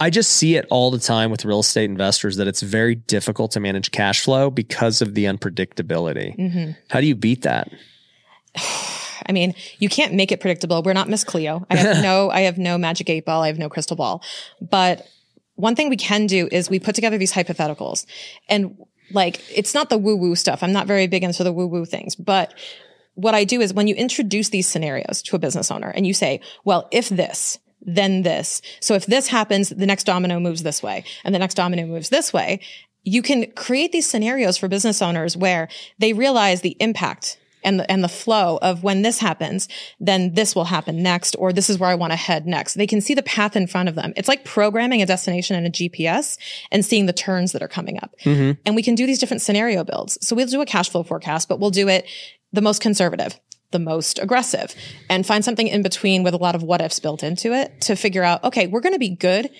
I just see it all the time with real estate investors that it's very difficult to manage cash flow because of the unpredictability. Mm-hmm. How do you beat that? I mean, you can't make it predictable. We're not Miss Cleo. I have no, I have no magic eight ball. I have no crystal ball. But one thing we can do is we put together these hypotheticals and like, it's not the woo woo stuff. I'm not very big into the woo woo things, but what I do is when you introduce these scenarios to a business owner and you say, well, if this, then this. So if this happens, the next domino moves this way and the next domino moves this way. You can create these scenarios for business owners where they realize the impact and the, and the flow of when this happens, then this will happen next, or this is where I want to head next. They can see the path in front of them. It's like programming a destination in a GPS and seeing the turns that are coming up. Mm-hmm. And we can do these different scenario builds. So we'll do a cash flow forecast, but we'll do it the most conservative, the most aggressive, and find something in between with a lot of what ifs built into it to figure out, okay, we're going to be good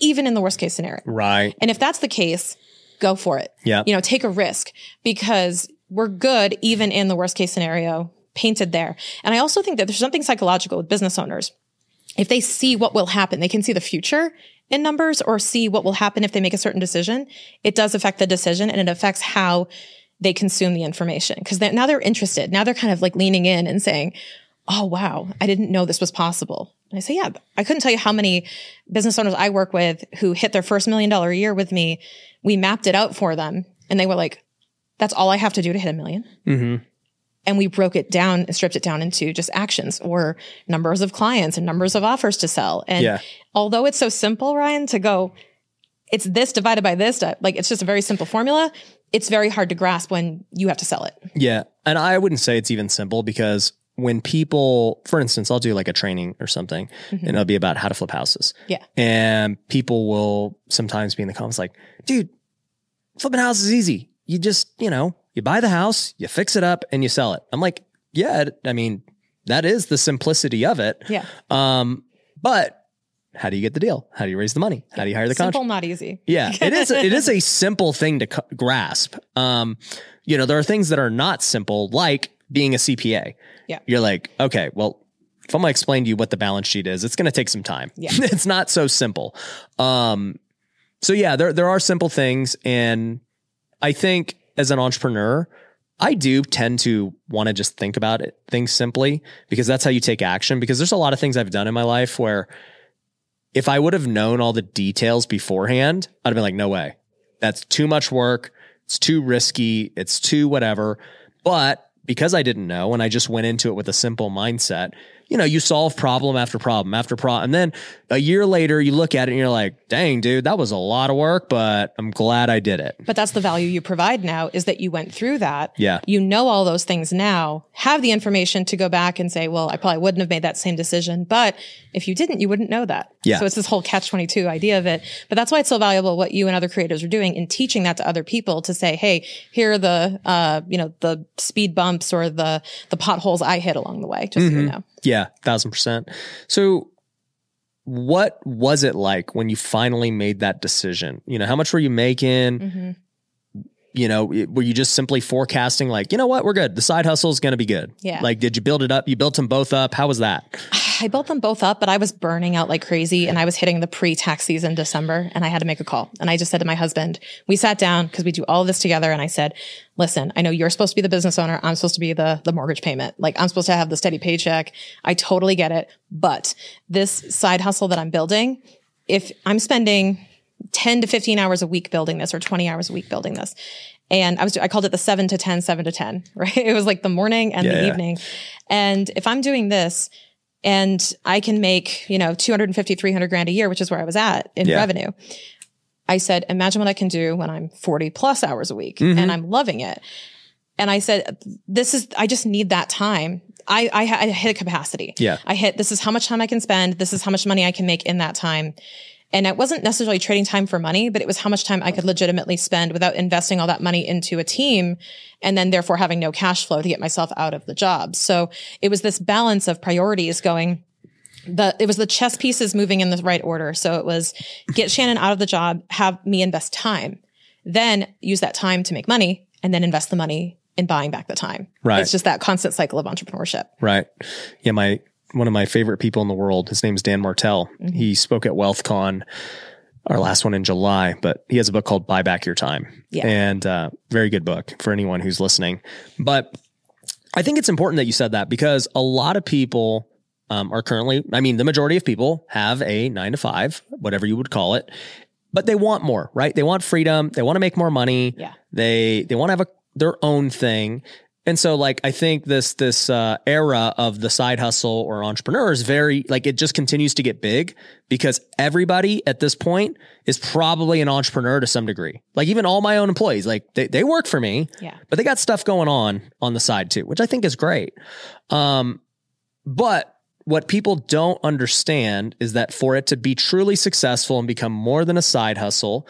even in the worst case scenario. Right. And if that's the case, go for it. Yeah. You know, take a risk because we're good even in the worst case scenario painted there. And I also think that there's something psychological with business owners. If they see what will happen, they can see the future in numbers or see what will happen if they make a certain decision. It does affect the decision and it affects how they consume the information because now they're interested. Now they're kind of like leaning in and saying, Oh, wow. I didn't know this was possible. And I say, yeah, I couldn't tell you how many business owners I work with who hit their first million dollar a year with me. We mapped it out for them and they were like, that's all I have to do to hit a 1000000 Mm-hmm. And we broke it down and stripped it down into just actions or numbers of clients and numbers of offers to sell. And Yeah. although it's so simple, Ryan, to go, it's this divided by this, like it's just a very simple formula. It's very hard to grasp when you have to sell it. Yeah. And I wouldn't say it's even simple because when people, for instance, I'll do like a training or something and it'll be about how to flip houses. Mm-hmm. Yeah. And people will sometimes be in the comments like, dude, flipping houses is easy. You just, you know, you buy the house, you fix it up and you sell it. I'm like, yeah, I mean, that is the simplicity of it. Yeah. Um, but how do you get the deal? How do you raise the money? How do you hire the contract? Simple, not easy. Yeah, it is. It is a simple thing to cu- grasp. Um, you know, there are things that are not simple, like being a CPA. Yeah. you're like, okay, well, if I'm gonna explain to you what the balance sheet is, it's gonna take some time. Yeah. it's not so simple. Um, so yeah, there there are simple things, and I think as an entrepreneur, I do tend to want to just think about it, things simply, because that's how you take action. Because there's a lot of things I've done in my life where if I would have known all the details beforehand, I'd have been like, no way. That's too much work. It's too risky. It's too whatever. But because I didn't know and I just went into it with a simple mindset, you know, you solve problem after problem after problem. And then a year later, you look at it and you're like, dang, dude, that was a lot of work, but I'm glad I did it. But that's the value you provide now is that you went through that. Yeah. You know all those things now, have the information to go back and say, well, I probably wouldn't have made that same decision. But if you didn't, you wouldn't know that. Yeah. So it's this whole catch 22 idea of it. But that's why it's so valuable what you and other creators are doing in teaching that to other people to say, Hey, here are the, uh, you know, the speed bumps or the, the potholes I hit along the way, just so you know. Yeah, thousand percent. So, what was it like when you finally made that decision? You know, how much were you making? Mhm. You know, were you just simply forecasting, like, you know what, we're good. The side hustle is going to be good. Yeah. Like, did you build it up? You built them both up. How was that? I built them both up, but I was burning out like crazy and I was hitting the pre tax season December and I had to make a call. And I just said to my husband, we sat down because we do all this together. And I said, listen, I know you're supposed to be the business owner. I'm supposed to be the, the mortgage payment. Like I'm supposed to have the steady paycheck. I totally get it. But this side hustle that I'm building, if I'm spending 10 to 15 hours a week building this or 20 hours a week building this. And I was, I called it the seven to 10, seven to 10, right? It was like the morning and Yeah, the yeah. evening. And if I'm doing this and I can make, you know, 250, 300 grand a year, which is where I was at in Yeah. revenue. I said, imagine what I can do when I'm 40 plus hours a week Mm-hmm. and I'm loving it. And I said, this is, I just need that time. I, I, I hit a capacity. Yeah. I hit, this is how much time I can spend. This is how much money I can make in that time. And it wasn't necessarily trading time for money, but it was how much time I could legitimately spend without investing all that money into a team and then therefore having no cash flow to get myself out of the job. So it was this balance of priorities going, the it was the chess pieces moving in the right order. So it was get Shannon out of the job, have me invest time, then use that time to make money, and then invest the money in buying back the time. Right. It's just that constant cycle of entrepreneurship. Right. Yeah. My, one of my favorite people in the world, his name's Dan Martell. He spoke at WealthCon our last one in July, but he has a book called Buy Back Your Time. Yeah. And uh, very good book for anyone who's listening. But I think it's important that you said that because a lot of people um, are currently, I mean, the majority of people have a nine to five, whatever you would call it, but they want more, right? They want freedom. They want to make more money. Yeah. They they want to have a their own thing. And so like I think this this uh, era of the side hustle or entrepreneur is very like it just continues to get big because everybody at this point is probably an entrepreneur to some degree. Like even all my own employees, like they, they work for me, Yeah. but they got stuff going on on the side too, which I think is great. Um, but what people don't understand is that for it to be truly successful and become more than a side hustle,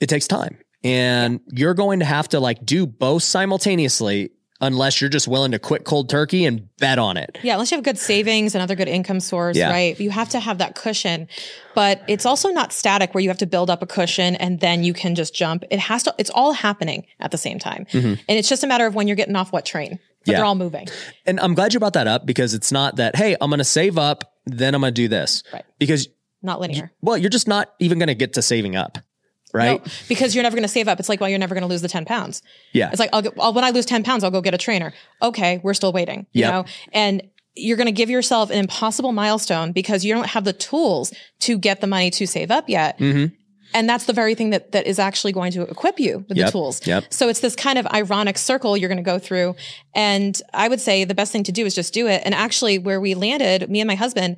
it takes time. And you're going to have to like do both simultaneously unless you're just willing to quit cold turkey and bet on it. Yeah, unless you have good savings, another good income source, Yeah. right? You have to have that cushion. But it's also not static where you have to build up a cushion and then you can just jump. It has to, it's all happening at the same time. And it's just a matter of when you're getting off what train. But Mm-hmm. Yeah. they're all moving. And I'm glad you brought that up because it's not that, hey, I'm going to save up, then I'm going to do this. Right. Because, Not linear. well, you're just not even going to get to saving up. Right. No, because you're never going to save up. It's like, well, you're never going to lose the 10 pounds. Yeah. It's like, I'll, get, I'll when I lose 10 pounds, I'll go get a trainer. Okay, we're still waiting, you Yep. know? And you're going to give yourself an impossible milestone because you don't have the tools to get the money to save up yet. Mm-hmm. And that's the very thing that, that is actually going to equip you with Yep, the tools. yep. So it's this kind of ironic circle you're going to go through. And I would say the best thing to do is just do it. And actually, where we landed, me and my husband,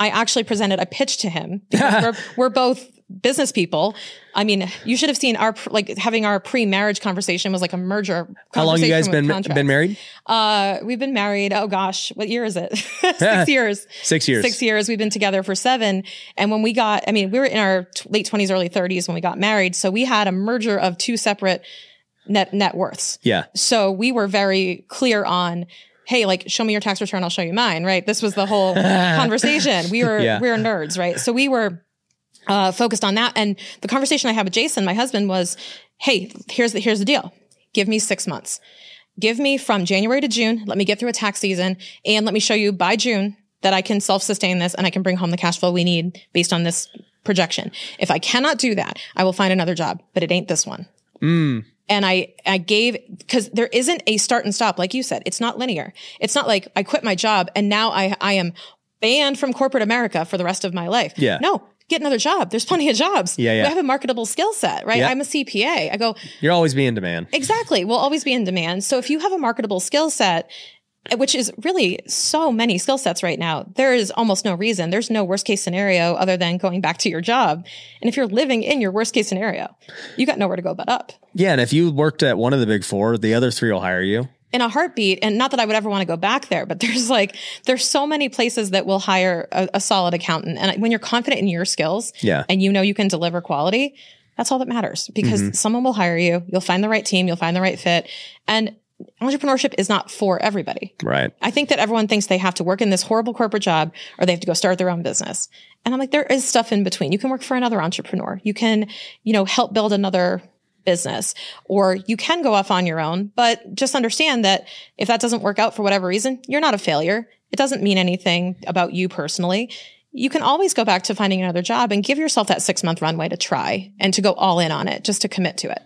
I actually presented a pitch to him because we're, we're both business people. I mean, you should have seen our, like having our pre-marriage conversation was like a merger. How long you guys been been married? Uh, we've been married. Oh gosh, what year is it? Six years. Six years. Six years. We've been together for seven. And when we got, I mean, we were in our t- late twenties, early thirties when we got married. So we had a merger of two separate net net worths. Yeah. So we were very clear on, hey, like show me your tax return, I'll show you mine, right? This was the whole conversation. We were Yeah. we were nerds, right? So we were uh, focused on that. And the conversation I had with Jason, my husband, was, hey, here's the here's the deal. Give me six months. Give me from January to June. Let me get through a tax season, and let me show you by June that I can self sustain this and I can bring home the cash flow we need based on this projection. If I cannot do that, I will find another job, but it ain't this one and I I gave because there isn't a start and stop like you said. It's not linear. It's not like I quit my job and now I I am banned from corporate America for the rest of my life. Yeah. No, get another job. There's plenty of jobs. Yeah, yeah. We have a marketable skill set, right? Yeah. I'm a CPA. I go You're always be in demand. exactly. We'll always be in demand. So if you have a marketable skill set. Which is really so many skill sets right now. There is almost no reason. There's no worst case scenario other than going back to your job. And if you're living in your worst case scenario, you got nowhere to go but up. Yeah. And if you worked at one of the big four, the other three will hire you. in a heartbeat and not that i would ever want to go back there but there's like there's so many places that will hire a, a solid accountant and when you're confident in your skills Yeah. and you know you can deliver quality that's all that matters because mm-hmm. someone will hire you you'll find the right team you'll find the right fit and entrepreneurship is not for everybody Right. I think that everyone thinks they have to work in this horrible corporate job or they have to go start their own business. And I'm like, there is stuff in between. You can work for another entrepreneur. You can, you know, help build another business or you can go off on your own, but just understand that if that doesn't work out for whatever reason, you're not a failure. It doesn't mean anything about you personally. You can always go back to finding another job and give yourself that six month runway to try and to go all in on it, just to commit to it.